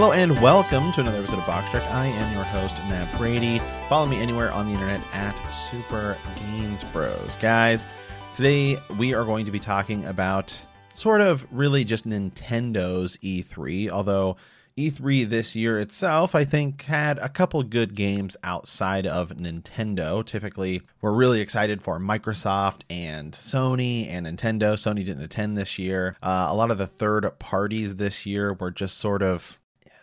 Hello and welcome to another episode of Box Trek. I am your host, Matt Brady. Follow me anywhere on the internet at Super Games Bros. Guys, today we are going to be talking about sort of really just Nintendo's E3, although E3 this year itself, I think, had a couple good games outside of Nintendo. Typically, we're really excited for Microsoft and Sony and Nintendo. Sony didn't attend this year. Uh, a lot of the third parties this year were just sort of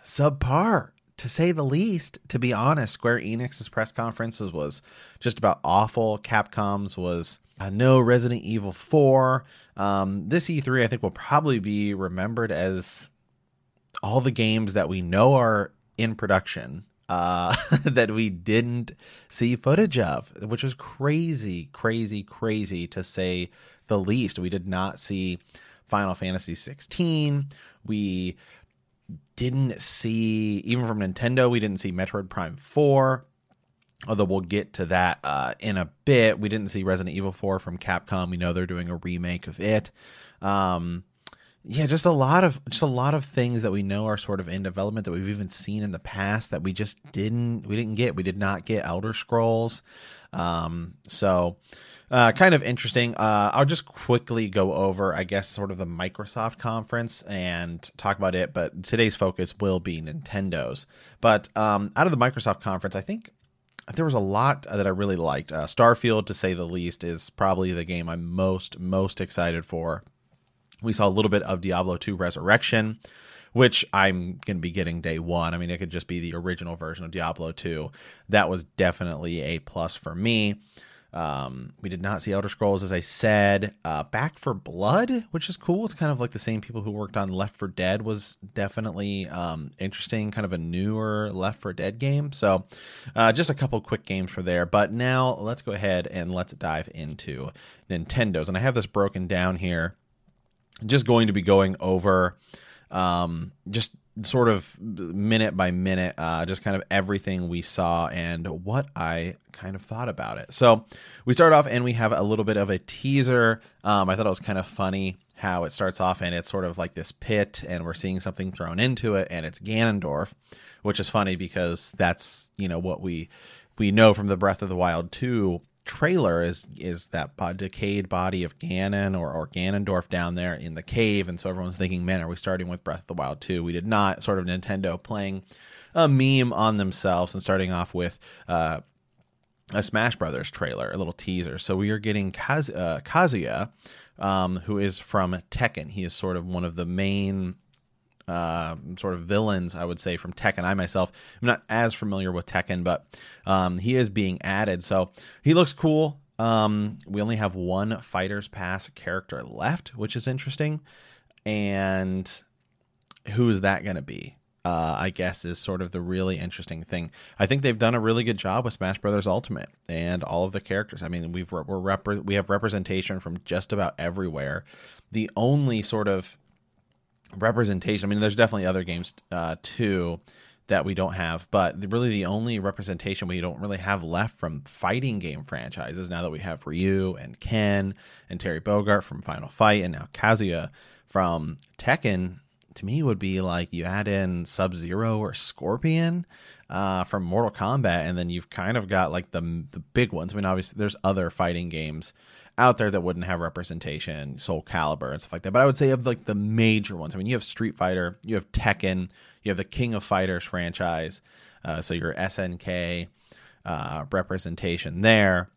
subpar to say the least. To be honest, Square Enix's press conferences was just about awful. Capcom's was uh, no Resident Evil 4. Um, this E3, I think, will probably be remembered as all the games that we know are in production uh, that we didn't see footage of, which was crazy, crazy, crazy to say the least. We did not see Final Fantasy 16. We didn't see, even from Nintendo, we didn't see Metroid Prime 4. Although we'll get to that uh, in a bit. We didn't see Resident Evil 4 from Capcom. We know they're doing a remake of it. Um, yeah, just a lot of just a lot of things that we know are sort of in development that we've even seen in the past that we just didn't we didn't get. We did not get Elder Scrolls. Um, so uh, kind of interesting. Uh, I'll just quickly go over, I guess, sort of the Microsoft conference and talk about it. But today's focus will be Nintendo's. But um, out of the Microsoft conference, I think there was a lot that I really liked. Uh, Starfield, to say the least, is probably the game I'm most most excited for. We saw a little bit of Diablo 2 Resurrection, which I'm going to be getting day one. I mean, it could just be the original version of Diablo 2. That was definitely a plus for me. Um, we did not see Elder Scrolls, as I said. Uh, Back for Blood, which is cool. It's kind of like the same people who worked on Left for Dead, was definitely um, interesting. Kind of a newer Left for Dead game. So, uh, just a couple quick games for there. But now let's go ahead and let's dive into Nintendo's. And I have this broken down here just going to be going over um, just sort of minute by minute, uh, just kind of everything we saw and what I kind of thought about it. So we start off and we have a little bit of a teaser. Um, I thought it was kind of funny how it starts off and it's sort of like this pit and we're seeing something thrown into it and it's Ganondorf, which is funny because that's, you know, what we we know from the Breath of the Wild 2 trailer is is that decayed body of Ganon or, or Ganondorf down there in the cave, and so everyone's thinking, man, are we starting with Breath of the Wild 2? We did not. Sort of Nintendo playing a meme on themselves and starting off with uh, a Smash Brothers trailer, a little teaser. So we are getting Kaz- uh, Kazuya, um, who is from Tekken. He is sort of one of the main uh, sort of villains, I would say, from Tekken. I myself am not as familiar with Tekken, but um, he is being added. So he looks cool. Um, we only have one Fighters Pass character left, which is interesting. And who is that going to be? Uh, I guess is sort of the really interesting thing. I think they've done a really good job with Smash Brothers Ultimate and all of the characters. I mean, we've we're we have representation from just about everywhere. The only sort of representation. I mean, there's definitely other games uh, too that we don't have, but really the only representation we don't really have left from fighting game franchises now that we have Ryu and Ken and Terry Bogard from Final Fight and now Kazuya from Tekken. To me, would be like you add in Sub Zero or Scorpion uh, from Mortal Kombat, and then you've kind of got like the the big ones. I mean, obviously, there's other fighting games out there that wouldn't have representation, Soul Calibur and stuff like that. But I would say of like the major ones. I mean, you have Street Fighter, you have Tekken, you have the King of Fighters franchise, uh, so your SNK uh, representation there.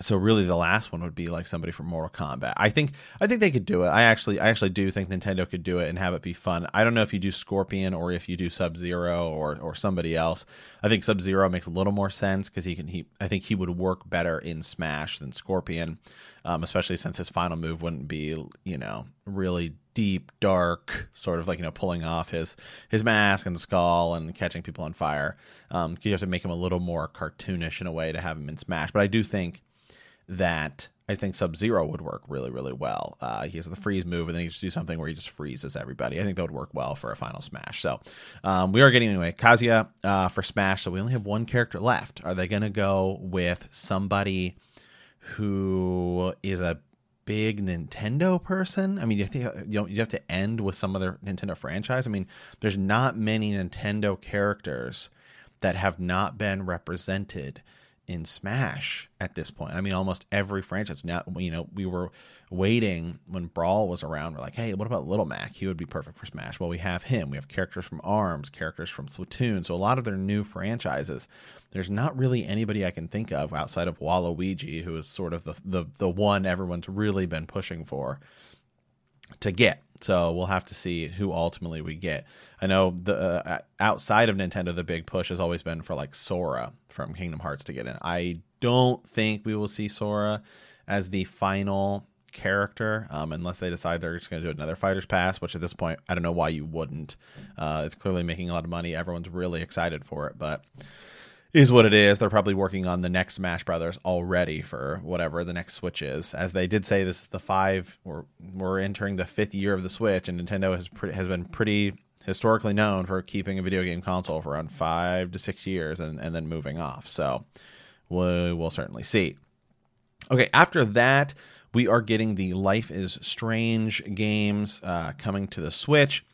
So really the last one would be like somebody from Mortal Kombat. I think I think they could do it. I actually I actually do think Nintendo could do it and have it be fun. I don't know if you do Scorpion or if you do Sub Zero or or somebody else. I think Sub Zero makes a little more sense because he can he I think he would work better in Smash than Scorpion, um, especially since his final move wouldn't be you know really deep dark sort of like you know pulling off his his mask and skull and catching people on fire. Um, you have to make him a little more cartoonish in a way to have him in Smash. But I do think that I think Sub Zero would work really, really well. Uh, he has the freeze move, and then he just do something where he just freezes everybody. I think that would work well for a final Smash. So um, we are getting anyway Kazuya uh, for Smash. So we only have one character left. Are they going to go with somebody who is a big Nintendo person? I mean, you think you know you have to end with some other Nintendo franchise. I mean, there's not many Nintendo characters that have not been represented in Smash at this point. I mean, almost every franchise. Now, you know, we were waiting when Brawl was around. We're like, hey, what about Little Mac? He would be perfect for Smash. Well, we have him. We have characters from ARMS, characters from Splatoon. So a lot of their new franchises. There's not really anybody I can think of outside of Waluigi, who is sort of the the the one everyone's really been pushing for to get. So we'll have to see who ultimately we get. I know the uh, outside of Nintendo, the big push has always been for like Sora from Kingdom Hearts to get in. I don't think we will see Sora as the final character um, unless they decide they're just going to do another fighters pass which at this point i don't know why you wouldn't uh, it's clearly making a lot of money everyone's really excited for it but is what it is. They're probably working on the next Smash Brothers already for whatever the next Switch is. As they did say, this is the five. We're we're entering the fifth year of the Switch, and Nintendo has pre- has been pretty historically known for keeping a video game console for around five to six years and, and then moving off. So we will certainly see. Okay, after that, we are getting the Life is Strange games uh, coming to the Switch.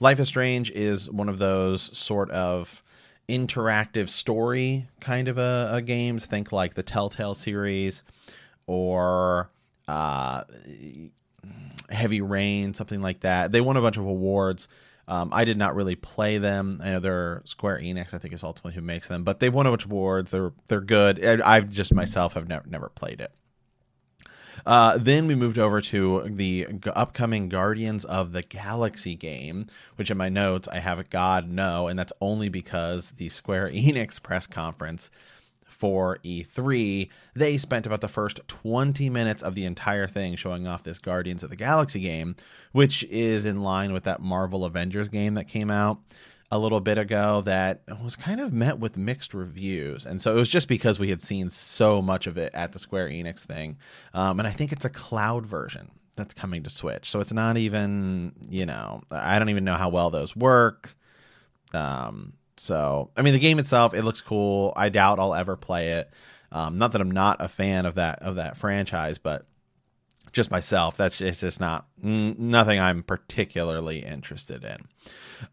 Life is Strange is one of those sort of interactive story kind of a, a games. Think like the Telltale series or uh, Heavy Rain, something like that. They won a bunch of awards. Um, I did not really play them. I know they're Square Enix, I think, is ultimately who makes them, but they've won a bunch of awards. They're they're good. I've just myself have never never played it. Uh, then we moved over to the g- upcoming Guardians of the Galaxy game, which in my notes I have a God no, and that's only because the Square Enix press conference for E3, they spent about the first 20 minutes of the entire thing showing off this Guardians of the Galaxy game, which is in line with that Marvel Avengers game that came out a little bit ago that was kind of met with mixed reviews. And so it was just because we had seen so much of it at the Square Enix thing. Um, and I think it's a cloud version that's coming to Switch. So it's not even, you know, I don't even know how well those work. Um, so, I mean, the game itself, it looks cool. I doubt I'll ever play it. Um, not that I'm not a fan of that of that franchise, but just myself. That's it's just not nothing I'm particularly interested in.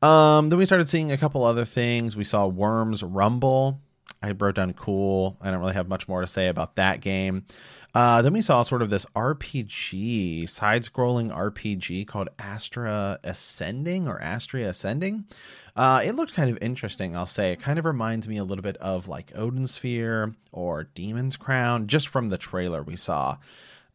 Um, then we started seeing a couple other things. We saw Worms Rumble. I wrote down cool. I don't really have much more to say about that game. Uh, then we saw sort of this RPG, side scrolling RPG called Astra Ascending or Astria Ascending. Uh, it looked kind of interesting, I'll say. It kind of reminds me a little bit of like Odin Sphere or Demon's Crown, just from the trailer we saw.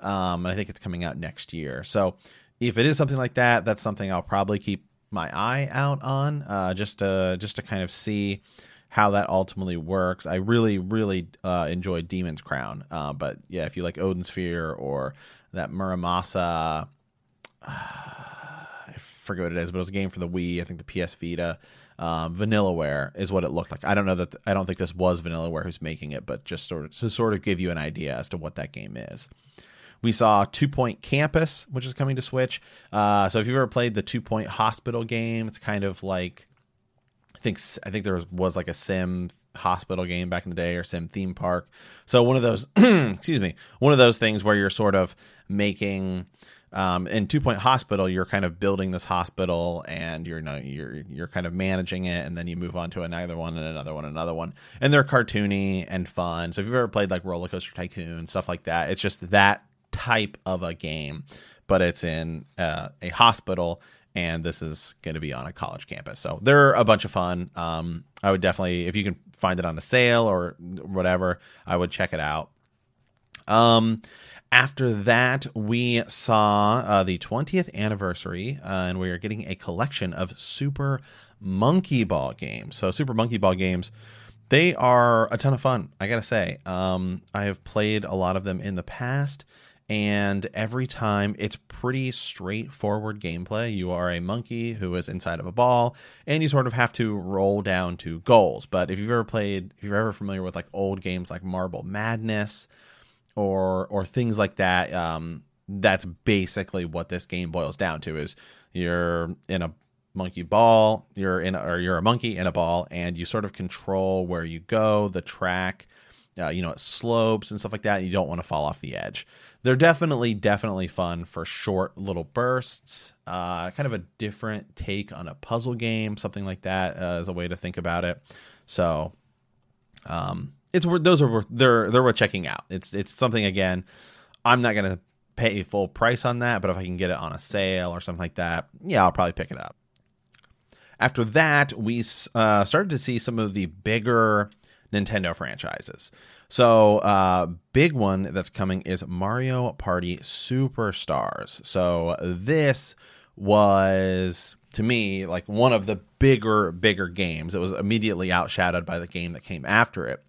Um, and I think it's coming out next year. So if it is something like that, that's something I'll probably keep my eye out on, uh, just to just to kind of see how that ultimately works. I really, really uh, Demon's Crown, uh, but yeah, if you like Odin Sphere or that Muramasa, uh, I forget what it is, but it was a game for the Wii. I think the PS Vita. Um, Vanillaware is what it looked like. I don't know that I don't think this was Vanillaware who's making it, but just sort of to sort of give you an idea as to what that game is. We saw Two Point Campus, which is coming to Switch. Uh, so if you've ever played the Two Point Hospital game, it's kind of like I think I think there was, was like a sim hospital game back in the day or sim theme park. So one of those, excuse me, one of those things where you're sort of making. Um, in Two Point Hospital, you're kind of building this hospital, and you're you're you're kind of managing it, and then you move on to another one and another one, and another one, and they're cartoony and fun. So if you've ever played like Roller Coaster Tycoon stuff like that, it's just that type of a game, but it's in uh, a hospital, and this is going to be on a college campus. So they're a bunch of fun. Um, I would definitely, if you can find it on a sale or whatever, I would check it out. Um, after that, we saw uh, the 20th anniversary, uh, and we are getting a collection of Super Monkey Ball games. So, Super Monkey Ball games, they are a ton of fun, I gotta say. Um, I have played a lot of them in the past, and every time it's pretty straightforward gameplay. You are a monkey who is inside of a ball, and you sort of have to roll down to goals. But if you've ever played, if you're ever familiar with like old games like Marble Madness, or or things like that. Um, that's basically what this game boils down to: is you're in a monkey ball, you're in a, or you're a monkey in a ball, and you sort of control where you go, the track. Uh, you know, it slopes and stuff like that. you don't want to fall off the edge. They're definitely, definitely fun for short little bursts. Uh, kind of a different take on a puzzle game, something like that uh, a way to think about it. So, um, it's those are worth they're they're worth checking out. It's it's something again. I'm not gonna pay full price on that, but if I can get it on a sale or something like that, yeah, I'll probably pick it up. After that, we uh, started to see some of the bigger Nintendo franchises. So, uh, big one that's coming is Mario Party Superstars. So, this was to me like one of the bigger, bigger games. It was immediately outshadowed by the game that came after it.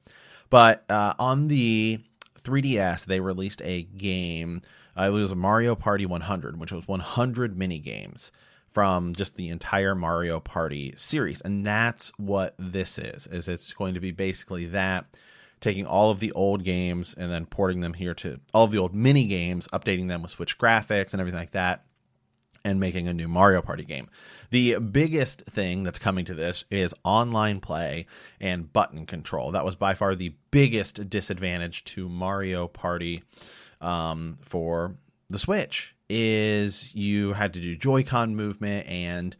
But uh, on the 3DS, they released a game. Uh, it was Mario Party 100, which was 100 mini games from just the entire Mario Party series, and that's what this is. Is it's going to be basically that, taking all of the old games and then porting them here to all of the old mini games, updating them with Switch graphics and everything like that, and making a new Mario Party game. The biggest thing that's coming to this is online play and button control. That was by far the biggest disadvantage to Mario Party um, for the Switch is you had to do Joy-Con movement and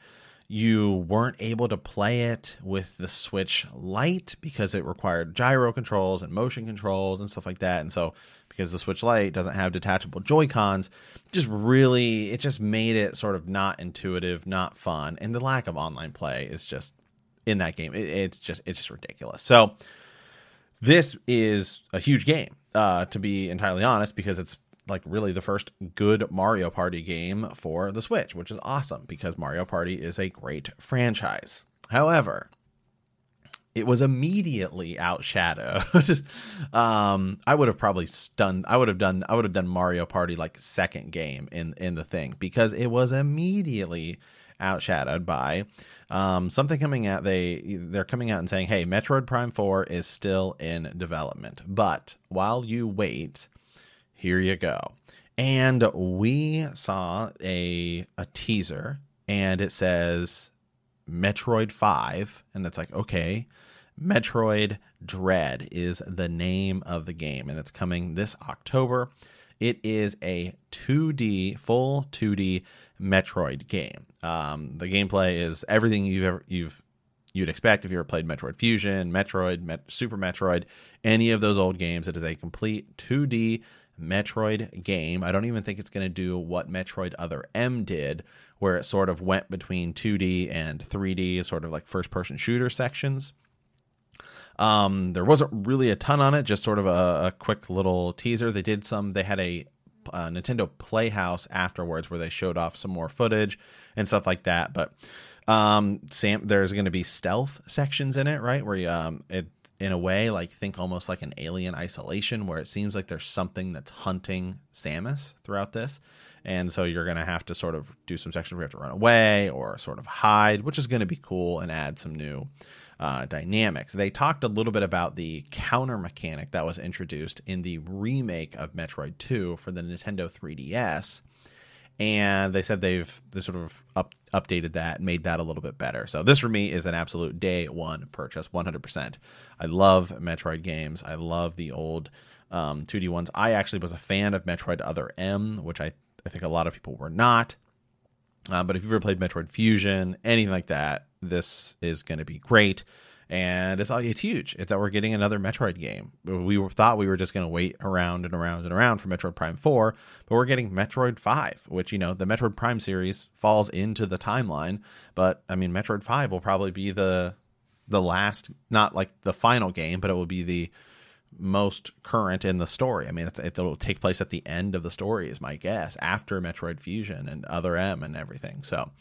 you weren't able to play it with the Switch Lite because it required gyro controls and motion controls and stuff like that. And so because the Switch Lite doesn't have detachable Joy Cons, just really it just made it sort of not intuitive, not fun, and the lack of online play is just in that game. It, it's just it's just ridiculous. So this is a huge game, uh, to be entirely honest, because it's like really the first good Mario Party game for the Switch, which is awesome because Mario Party is a great franchise. However, it was immediately outshadowed. um, I would have probably stunned. I would have done. I would have done Mario Party like second game in in the thing because it was immediately outshadowed by um, something coming out. They they're coming out and saying, "Hey, Metroid Prime Four is still in development, but while you wait, here you go." And we saw a a teaser, and it says Metroid 5 and it's like okay Metroid Dread is the name of the game, and it's coming this October. It is a 2D, full 2D Metroid game. Um, the gameplay is everything you've ever you've you'd expect if you ever played Metroid Fusion, Metroid, Met, Super Metroid, any of those old games. It is a complete 2D Metroid game. I don't even think it's going to do what Metroid Other M did, where it sort of went between 2D and 3D, sort of like first person shooter sections. Um, there wasn't really a ton on it, just sort of a, a quick little teaser. They did some. They had a uh, Nintendo Playhouse afterwards where they showed off some more footage and stuff like that. But um, Sam, there's going to be stealth sections in it, right? Where you, um, it in a way like think almost like an alien isolation, where it seems like there's something that's hunting Samus throughout this. And so you're going to have to sort of do some sections where you have to run away or sort of hide, which is going to be cool and add some new uh, dynamics. They talked a little bit about the counter mechanic that was introduced in the remake of Metroid 2 for the Nintendo 3DS. And they said they've they sort of up, updated that, made that a little bit better. So this for me is an absolute day one purchase, 100%. I love Metroid games. I love the old um, 2D ones. I actually was a fan of Metroid Other M, which I, I think a lot of people were not. Um, but if you've ever played Metroid Fusion, anything like that, this is going to be great. And it's it's huge. It's that we're getting another Metroid game. We thought we were just going to wait around and around and around for Metroid Prime 4, but we're getting Metroid 5, which, you know, the Metroid Prime series falls into the timeline. But, I mean, Metroid 5 will probably be the the last, not like the final game, but it will be the most current in the story. I mean, it'll take place at the end of the story, is my guess, after Metroid Fusion and Other M and everything. So,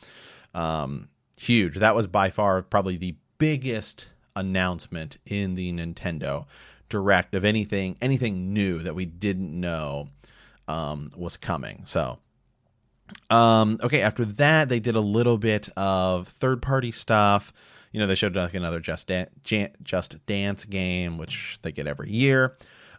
um, huge. That was by far probably the biggest announcement in the Nintendo Direct of anything anything new that we didn't know um, was coming. So, um, okay, after that, they did a little bit of third party stuff. You know, they showed like another Just, Dan- Just Dance game, which they get every year.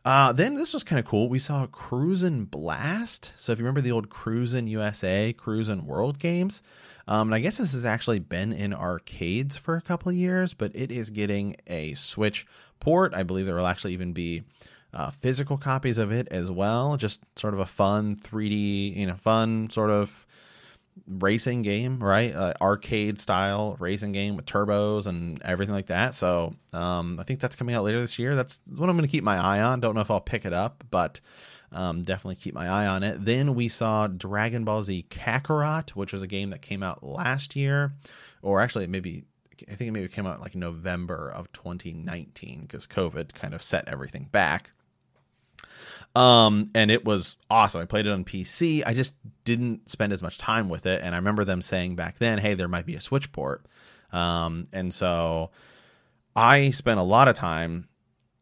Uh, then this was kind of cool. We saw Cruisin' Blast. So if you remember the old Cruisin' USA, Cruisin' World games, um, and I guess this has actually been in arcades for a couple of years, but it is getting a Switch port. I believe there will actually even be uh, physical copies of it as well. Just sort of a fun 3D, you know, fun sort of racing game, right? Uh, arcade style racing game with turbos and everything like that. So um, I think that's coming out later this year. That's what I'm going to keep my eye on. Don't know if I'll pick it up, but um, definitely keep my eye on it. Then we saw Dragon Ball Z Kakarot, which was a game that came out last year, or actually maybe I think it maybe came out like November of 2019 because COVID kind of set everything back. Um, and it was awesome. I played it on PC. I just didn't spend as much time with it. And I remember them saying back then, hey, there might be a Switch port. Um, and so I spent a lot of time.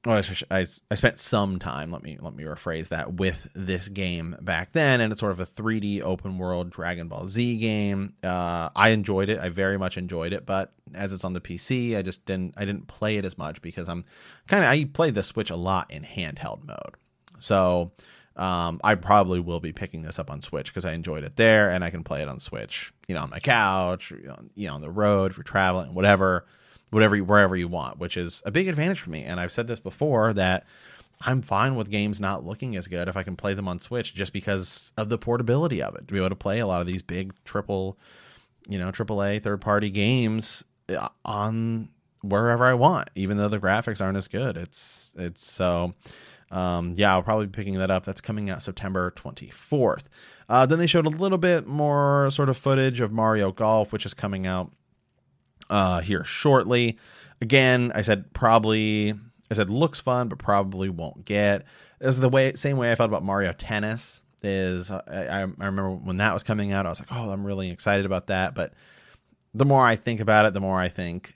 Well, I, I spent some time. Let me let me rephrase that with this game back then, and it's sort of a 3D open world Dragon Ball Z game. Uh, I enjoyed it. I very much enjoyed it, but as it's on the PC, I just didn't I didn't play it as much because I'm kind of I play the Switch a lot in handheld mode. So um, I probably will be picking this up on Switch because I enjoyed it there, and I can play it on Switch, you know, on my couch, you know, you know on the road if you're traveling, whatever, whatever, wherever you want, which is a big advantage for me. And I've said this before that I'm fine with games not looking as good if I can play them on Switch, just because of the portability of it to be able to play a lot of these big triple, you know, AAA third party games uh, on wherever I want, even though the graphics aren't as good. It's it's so um, yeah, I'll probably be picking that up. That's coming out September 24th. Uh, then they showed a little bit more sort of footage of Mario Golf, which is coming out uh, here shortly. Again, I said probably, I said looks fun, but probably won't get. Is the way same way I felt about Mario Tennis. Is I, I remember when that was coming out, I was like, oh, I'm really excited about that. But the more I think about it, the more I think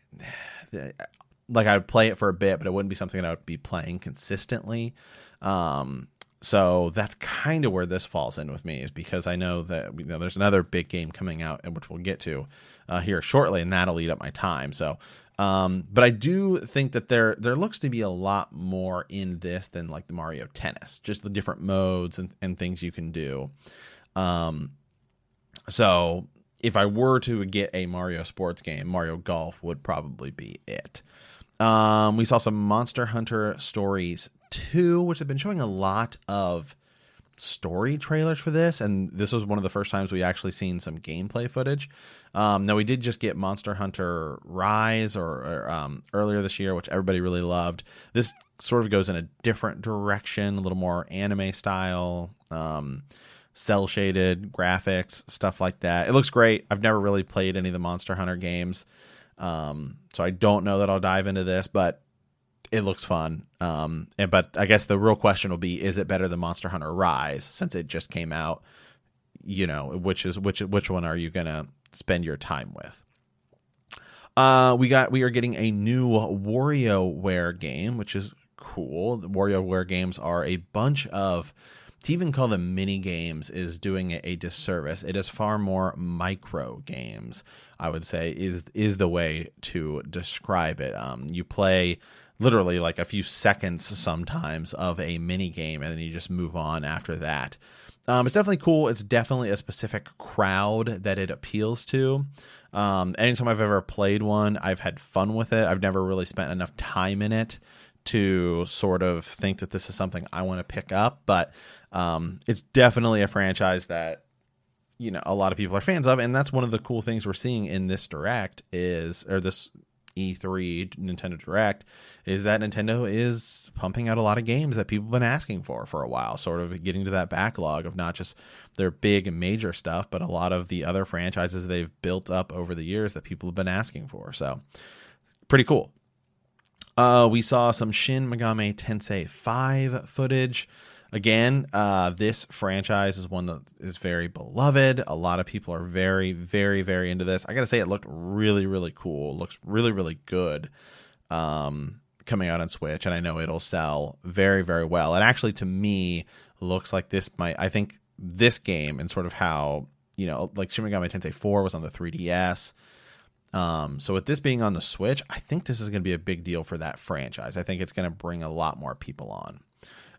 like I would play it for a bit, but it wouldn't be something that I would be playing consistently. Um, so that's kind of where this falls in with me, is because I know that you know, there's another big game coming out, which we'll get to uh, here shortly, and that'll eat up my time. So, um, but I do think that there there looks to be a lot more in this than like the Mario Tennis, just the different modes and, and things you can do. Um, so if I were to get a Mario sports game, Mario Golf would probably be it. Um, we saw some Monster Hunter Stories 2, which have been showing a lot of story trailers for this, and this was one of the first times we actually seen some gameplay footage. Um, now we did just get Monster Hunter Rise or, or um, earlier this year, which everybody really loved. This sort of goes in a different direction, a little more anime style, um, cell shaded graphics, stuff like that. It looks great. I've never really played any of the Monster Hunter games. Um, so I don't know that I'll dive into this, but it looks fun. Um, and but I guess the real question will be: Is it better than Monster Hunter Rise since it just came out? You know, which is which which one are you gonna spend your time with? Uh, we got we are getting a new WarioWare game, which is cool. The WarioWare games are a bunch of to even call them mini games is doing it a disservice. It is far more micro games. I would say is is the way to describe it. Um, you play literally like a few seconds sometimes of a mini game, and then you just move on after that. Um, it's definitely cool. It's definitely a specific crowd that it appeals to. Um, anytime I've ever played one, I've had fun with it. I've never really spent enough time in it to sort of think that this is something I want to pick up, but um, it's definitely a franchise that you know a lot of people are fans of, and that's one of the cool things we're seeing in this direct is or this E3 Nintendo Direct is that Nintendo is pumping out a lot of games that people have been asking for for a while, sort of getting to that backlog of not just their big major stuff, but a lot of the other franchises they've built up over the years that people have been asking for. So, pretty cool. Uh, we saw some Shin Megami Tensei 5 footage. Again, uh, this franchise is one that is very beloved. A lot of people are very, very, very into this. I gotta say, it looked really, really cool. It looks really, really good um, coming out on Switch, and I know it'll sell very, very well. And actually, to me, looks like this might. I think this game and sort of how you know, like Shin Megami Tensei 4 was on the 3DS. Um, so with this being on the Switch, I think this is going to be a big deal for that franchise. I think it's going to bring a lot more people on.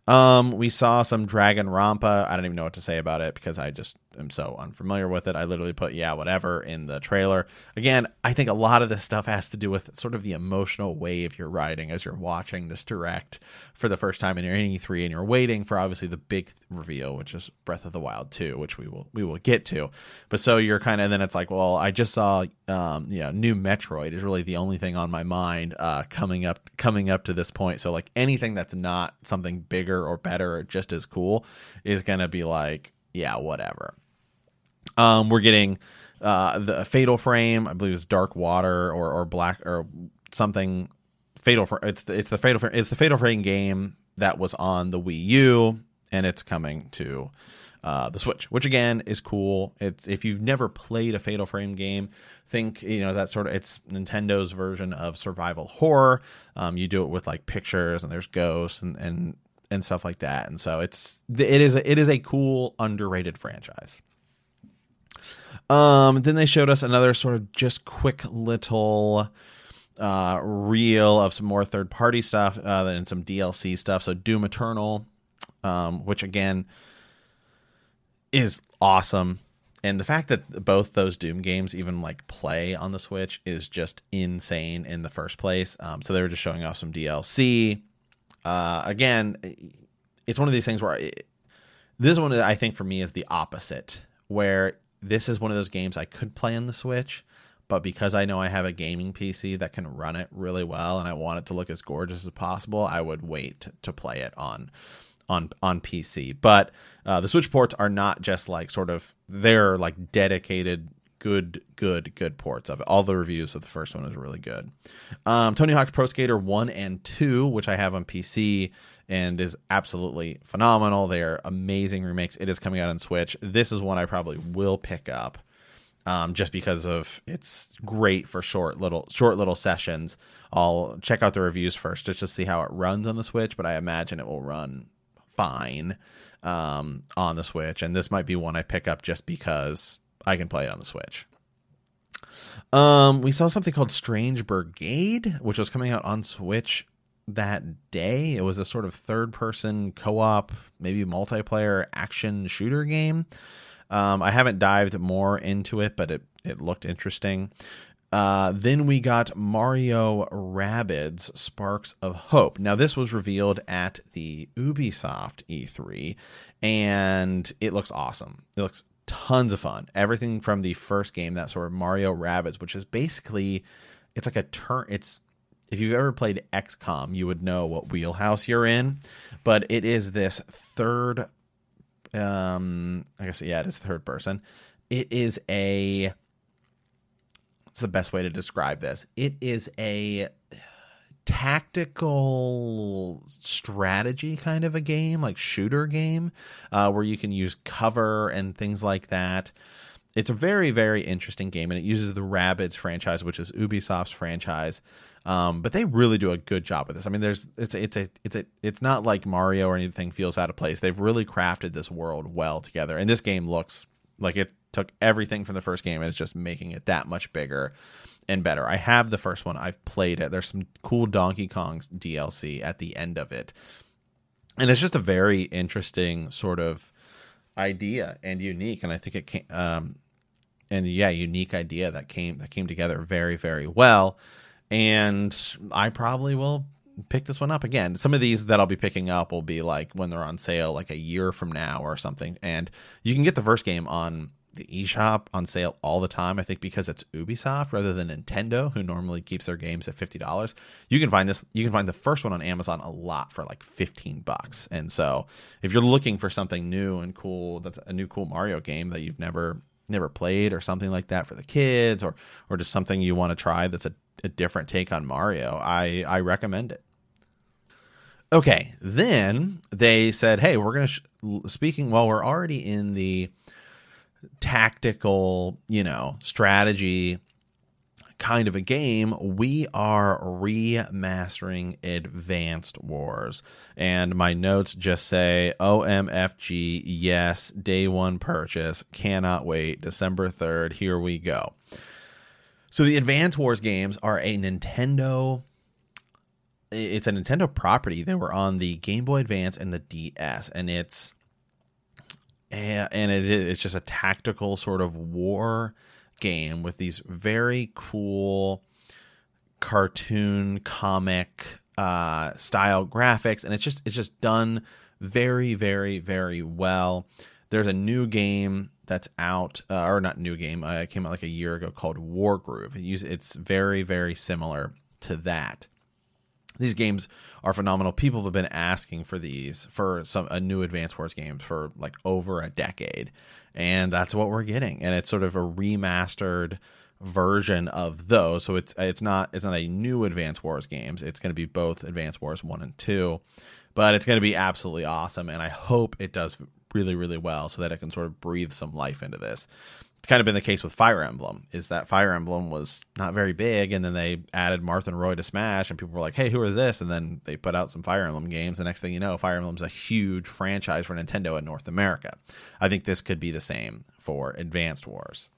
Um, we saw some Danganronpa. I don't even know what to say about it because I just am so unfamiliar with it. I literally put yeah, whatever in the trailer. Again, I think a lot of this stuff has to do with sort of the emotional wave you're riding as you're watching this direct for the first time in your E3 and you're waiting for obviously the big reveal, which is Breath of the Wild 2, which we will we will get to. But so you're kind of then it's like, well, I just saw um, you know, new Metroid is really the only thing on my mind uh coming up coming up to this point. So like anything that's not something bigger or better or just as cool is going to be like, yeah, whatever. Um, we're getting uh, the Fatal Frame, I believe it's Dark Water or or Black or something. Fatal it's the, it's the Fatal it's the Fatal Frame game that was on the Wii U and it's coming to uh, the Switch, which again is cool. It's if you've never played a Fatal Frame game, think you know that sort of it's Nintendo's version of survival horror. Um, you do it with like pictures and there's ghosts and and and stuff like that, and so it's it is a, it is a cool underrated franchise. Um, then they showed us another sort of just quick little uh, reel of some more third party stuff uh, and some DLC stuff. So Doom Eternal, um, which again is awesome. And the fact that both those Doom games even like play on the Switch is just insane in the first place. Um, so they were just showing off some DLC. Uh, again, it's one of these things where it, this one I think for me is the opposite, where this is one of those games I could play on the Switch, but because I know I have a gaming PC that can run it really well and I want it to look as gorgeous as possible, I would wait to, play it on on on PC. But uh, the Switch ports are not just like sort of they're like dedicated good good good ports of it. All the reviews of the first one is really good. Um, Tony Hawk's Pro Skater 1 and 2, which I have on PC and is absolutely phenomenal. They are amazing remakes. It is coming out on Switch. This is one I probably will pick up. Um, just because of it's great for short little short little sessions. I'll check out the reviews first just to see how it runs on the Switch, but I imagine it will run fine um, on the Switch. And this might be one I pick up just because I can play it on the Switch. Um, we saw something called Strange Brigade, which was coming out on Switch that day. It was a sort of third person co op, maybe multiplayer action shooter game. Um, I haven't dived more into it, but it, it looked interesting. Uh, then we got Mario Rabbids Sparks of Hope. Now, this was revealed at the Ubisoft E3, and it looks awesome. It looks tons of fun. Everything from the first game, that sort of Mario Rabbids, which is basically, it's like a turn, it's if you've ever played XCOM, you would know what wheelhouse you're in. But it is this third, um, I guess yeah, it is third person. It is a. It's the best way to describe this. It is a tactical strategy kind of a game, like shooter game, uh, where you can use cover and things like that it's a very very interesting game and it uses the Rabbids franchise which is ubisoft's franchise um, but they really do a good job with this. I mean, there's it's it's a it's a it's not like Mario or anything feels out of place. They've really crafted this world well together, and this game looks like it took everything from the first game and it's just making it that much bigger and better. I have the first one. I've played it. There's some cool Donkey Kong's DLC at the end of it. And it's just a very interesting sort of idea and unique and I think it can um and yeah, unique idea that came that came together very very well and I probably will pick this one up again. Some of these that I'll be picking up will be like when they're on sale, like a year from now or something. And you can get the first game on the eShop on sale all the time. I think because it's Ubisoft rather than Nintendo, who normally keeps their games at fifty dollars. You can find this. You can find the first one on Amazon a lot for like fifteen bucks. And so, if you're looking for something new and cool, that's a new cool Mario game that you've never never played or something like that for the kids, or or just something you want to try that's a a different take on Mario, I I recommend it. Okay, then they said, "Hey, we're going to sh- speaking well, we're already in the tactical, you know, strategy kind of a game, we are remastering Advanced Wars. And my notes just say OMFG, yes, day one purchase, cannot wait, December 3rd, here we go. So the Advanced Wars games are a Nintendo it's a Nintendo property. They were on the Game Boy Advance and the DS and it's eh, and it is it's just a tactical sort of war game with these very cool cartoon comic uh, style graphics, and it's just it's just done very very very well. There's a new game that's out, uh, or not new game. Uh, it came out like a year ago called Wargroove. It it's very very similar to that. These games are phenomenal. People have been asking for these for some a new Advance Wars games for like over a decade, and that's what we're getting. And it's sort of a remastered version of those. So it's it's not it's not a new Advance Wars games. It's going to be both Advance Wars one and two, but it's going to be absolutely awesome. And I hope it does really really well so that it can sort of breathe some life into this it's kind of been the case with Fire Emblem. Is that Fire Emblem was not very big, and then they added Marth and Roy to Smash, and people were like, "Hey, who are this?" And then they put out some Fire Emblem games. The next thing you know, Fire Emblem's a huge franchise for Nintendo in North America. I think this could be the same for Advanced Wars.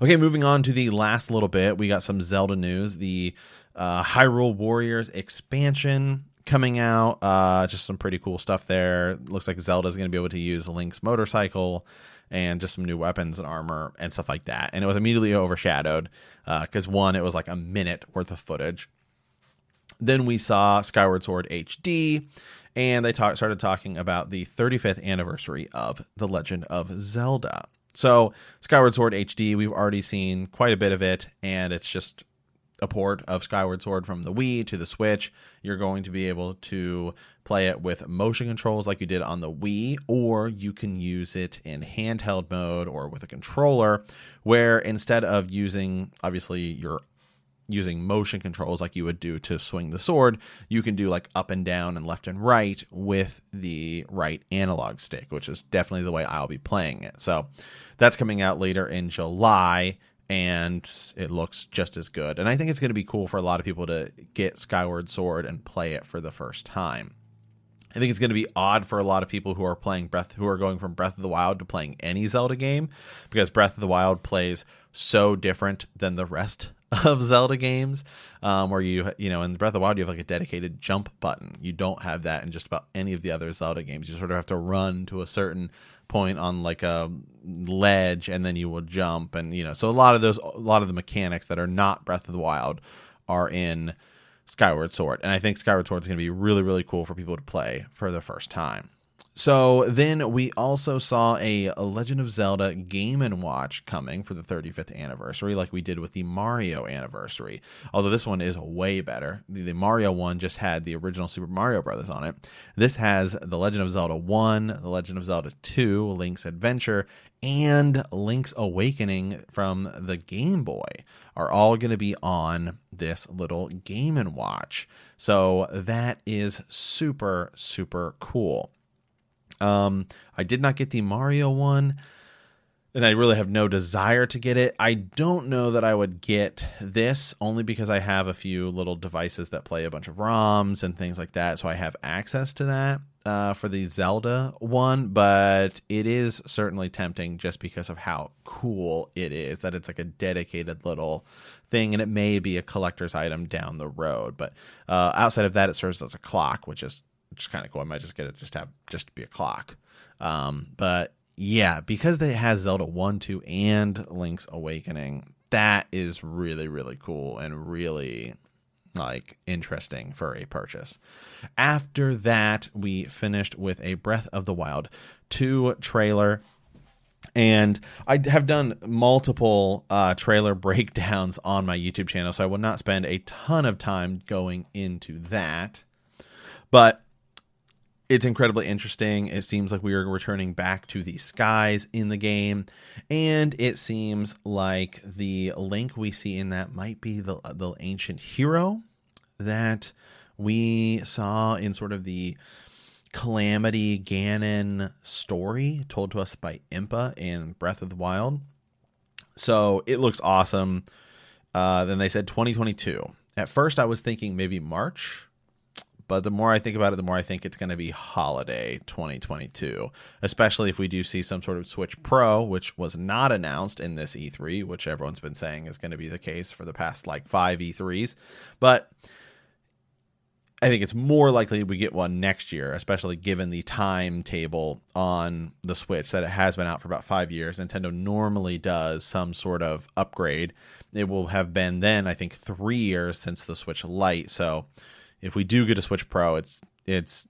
Okay, moving on to the last little bit, we got some Zelda news. The uh, Hyrule Warriors expansion coming out. Uh, just some pretty cool stuff there. Looks like Zelda's going to be able to use Link's motorcycle and just some new weapons and armor and stuff like that. And it was immediately overshadowed because uh, one, it was like a minute worth of footage. Then we saw Skyward Sword HD, and they talk, started talking about the 35th anniversary of The Legend of Zelda. So, Skyward Sword HD, we've already seen quite a bit of it, and it's just a port of Skyward Sword from the Wii to the Switch. You're going to be able to play it with motion controls like you did on the Wii, or you can use it in handheld mode or with a controller, where instead of using obviously your using motion controls like you would do to swing the sword, you can do like up and down and left and right with the right analog stick, which is definitely the way I'll be playing it. So that's coming out later in July and it looks just as good. And I think it's going to be cool for a lot of people to get Skyward Sword and play it for the first time. I think it's going to be odd for a lot of people who are playing Breath, who are going from Breath of the Wild to playing any Zelda game, because Breath of the Wild plays so different than the rest of Zelda games, um, where you you know in Breath of the Wild you have like a dedicated jump button. You don't have that in just about any of the other Zelda games. You sort of have to run to a certain point on like a ledge and then you will jump and you know so a lot of those a lot of the mechanics that are not breath of the wild are in skyward sword. And i think skyward sword is going to be really really cool for people to play for the first time so then we also saw a, Legend of Zelda Game and Watch coming for the 35th anniversary, like we did with the Mario anniversary. Although this one is way better. The, the, Mario one just had the original Super Mario Brothers on it. This has the Legend of Zelda 1, the Legend of Zelda 2, Link's Adventure, and Link's Awakening from the Game Boy are all going to be on this little Game and Watch. So that is super super cool. Um, I did not get the Mario one, and I really have no desire to get it. I don't know that I would get this only because I have a few little devices that play a bunch of ROMs and things like that, so I have access to that uh, for the Zelda one, but it is certainly tempting just because of how cool it is. That it's like a dedicated little thing, and it may be a collector's item down the road. But uh, outside of that, it serves as a clock, which is which is kind of cool. I might just get it just have just to be a clock. Um, but yeah, because it has Zelda one, two, and Link's Awakening, that is really really cool and really like interesting for a purchase. After that, we finished with a Breath of the Wild 2 trailer. And I have done multiple uh, trailer breakdowns on my YouTube channel, so I will not spend a ton of time going into that. But it's incredibly interesting. It seems like we are returning back to the skies in the game, and it seems like the link we see in that might be the the ancient hero that we saw in sort of the Calamity Ganon story told to us by Impa in Breath of the Wild. So it looks awesome. Uh, then they said 2022. At first, I was thinking maybe March but the more I think about it, the more I think it's going to be holiday 2022, especially if we do see some sort of Switch Pro, which was not announced in this E3, which everyone's been saying is going to be the case for the past like five E3s. But I think it's more likely we get one next year, especially given the timetable on the Switch that it has been out for about five years. Nintendo normally does some sort of upgrade. It will have been then, I think, three years since the Switch Lite. So if we do get a Switch Pro, it's it's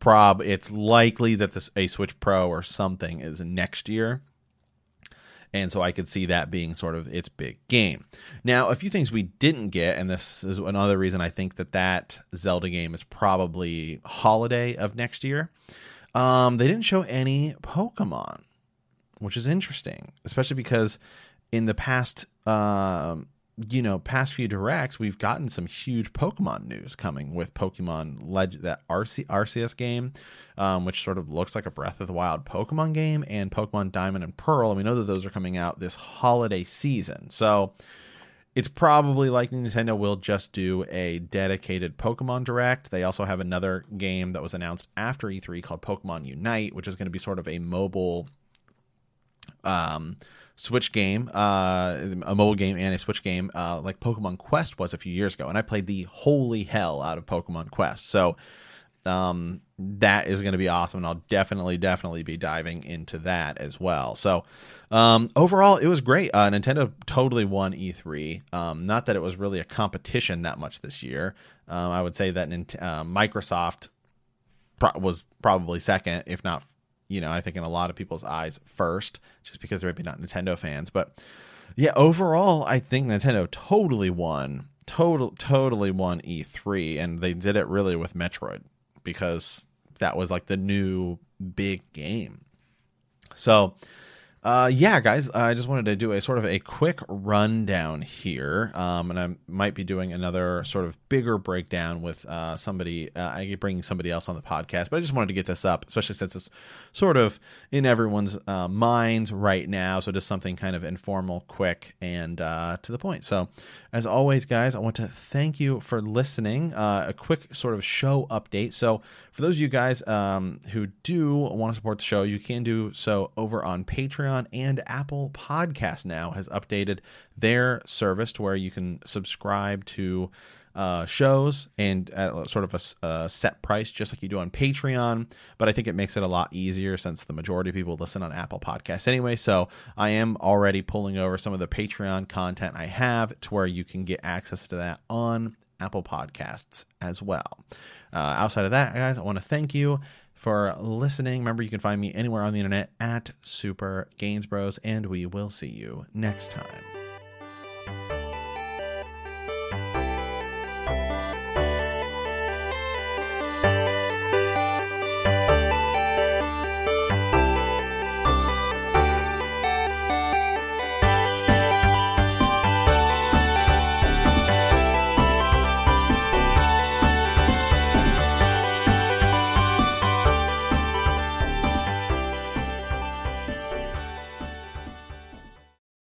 prob it's likely that this a Switch Pro or something is next year. And so I could see that being sort of its big game. Now, a few things we didn't get, and this is another reason I think that that Zelda game is probably holiday of next year. Um, they didn't show any Pokemon, which is interesting, especially because in the past um, you know, past few directs, we've gotten some huge Pokemon news coming with Pokemon Leg that RC, Arceus game, um, which sort of looks like a Breath of the Wild Pokemon game, and Pokemon Diamond and Pearl. And we know that those are coming out this holiday season. So it's probably likely Nintendo will just do a dedicated Pokemon Direct. They also have another game that was announced after E3 called Pokemon Unite, which is going to be sort of a mobile um Switch game, uh, a mobile game and a Switch game, uh, like Pokemon Quest was a few years ago, and I played the holy hell out of Pokemon Quest. So um, that is going to be awesome, and I'll definitely, definitely be diving into that as well. So um, overall, it was great. Uh, Nintendo totally won E3. Um, not that it was really a competition that much this year. Um, I would say that uh, Microsoft pro- was probably second, if not you know, I think in a lot of people's eyes first, just because they're maybe not Nintendo fans. But yeah, overall, I think Nintendo totally won, total, totally won E3, and they did it really with Metroid because that was like the new big game. So uh, yeah, guys, I just wanted to do a sort of a quick rundown here, um, and I might be doing another sort of bigger breakdown with uh, somebody. Uh, I bringing somebody else on the podcast, but I just wanted to get this up, especially since it's sort of in everyone's uh, minds right now. So just something kind of informal, quick, and uh, to the point. So, as always, guys, I want to thank you for listening. Uh, a quick sort of show update. So, for those of you guys um, who do want to support the show, you can do so over on Patreon and Apple Podcast. Now has updated their service to where you can subscribe to uh, shows and at sort of a, a, set price, just like you do on Patreon. But I think it makes it a lot easier since the majority of people listen on Apple Podcasts anyway. So I am already pulling over some of the Patreon content I have to where you can get access to that on Apple Podcasts as well. Uh, outside of that, guys, I want to thank you for listening. Remember, you can find me anywhere on the internet at Super Gains Bros, and we will see you next time.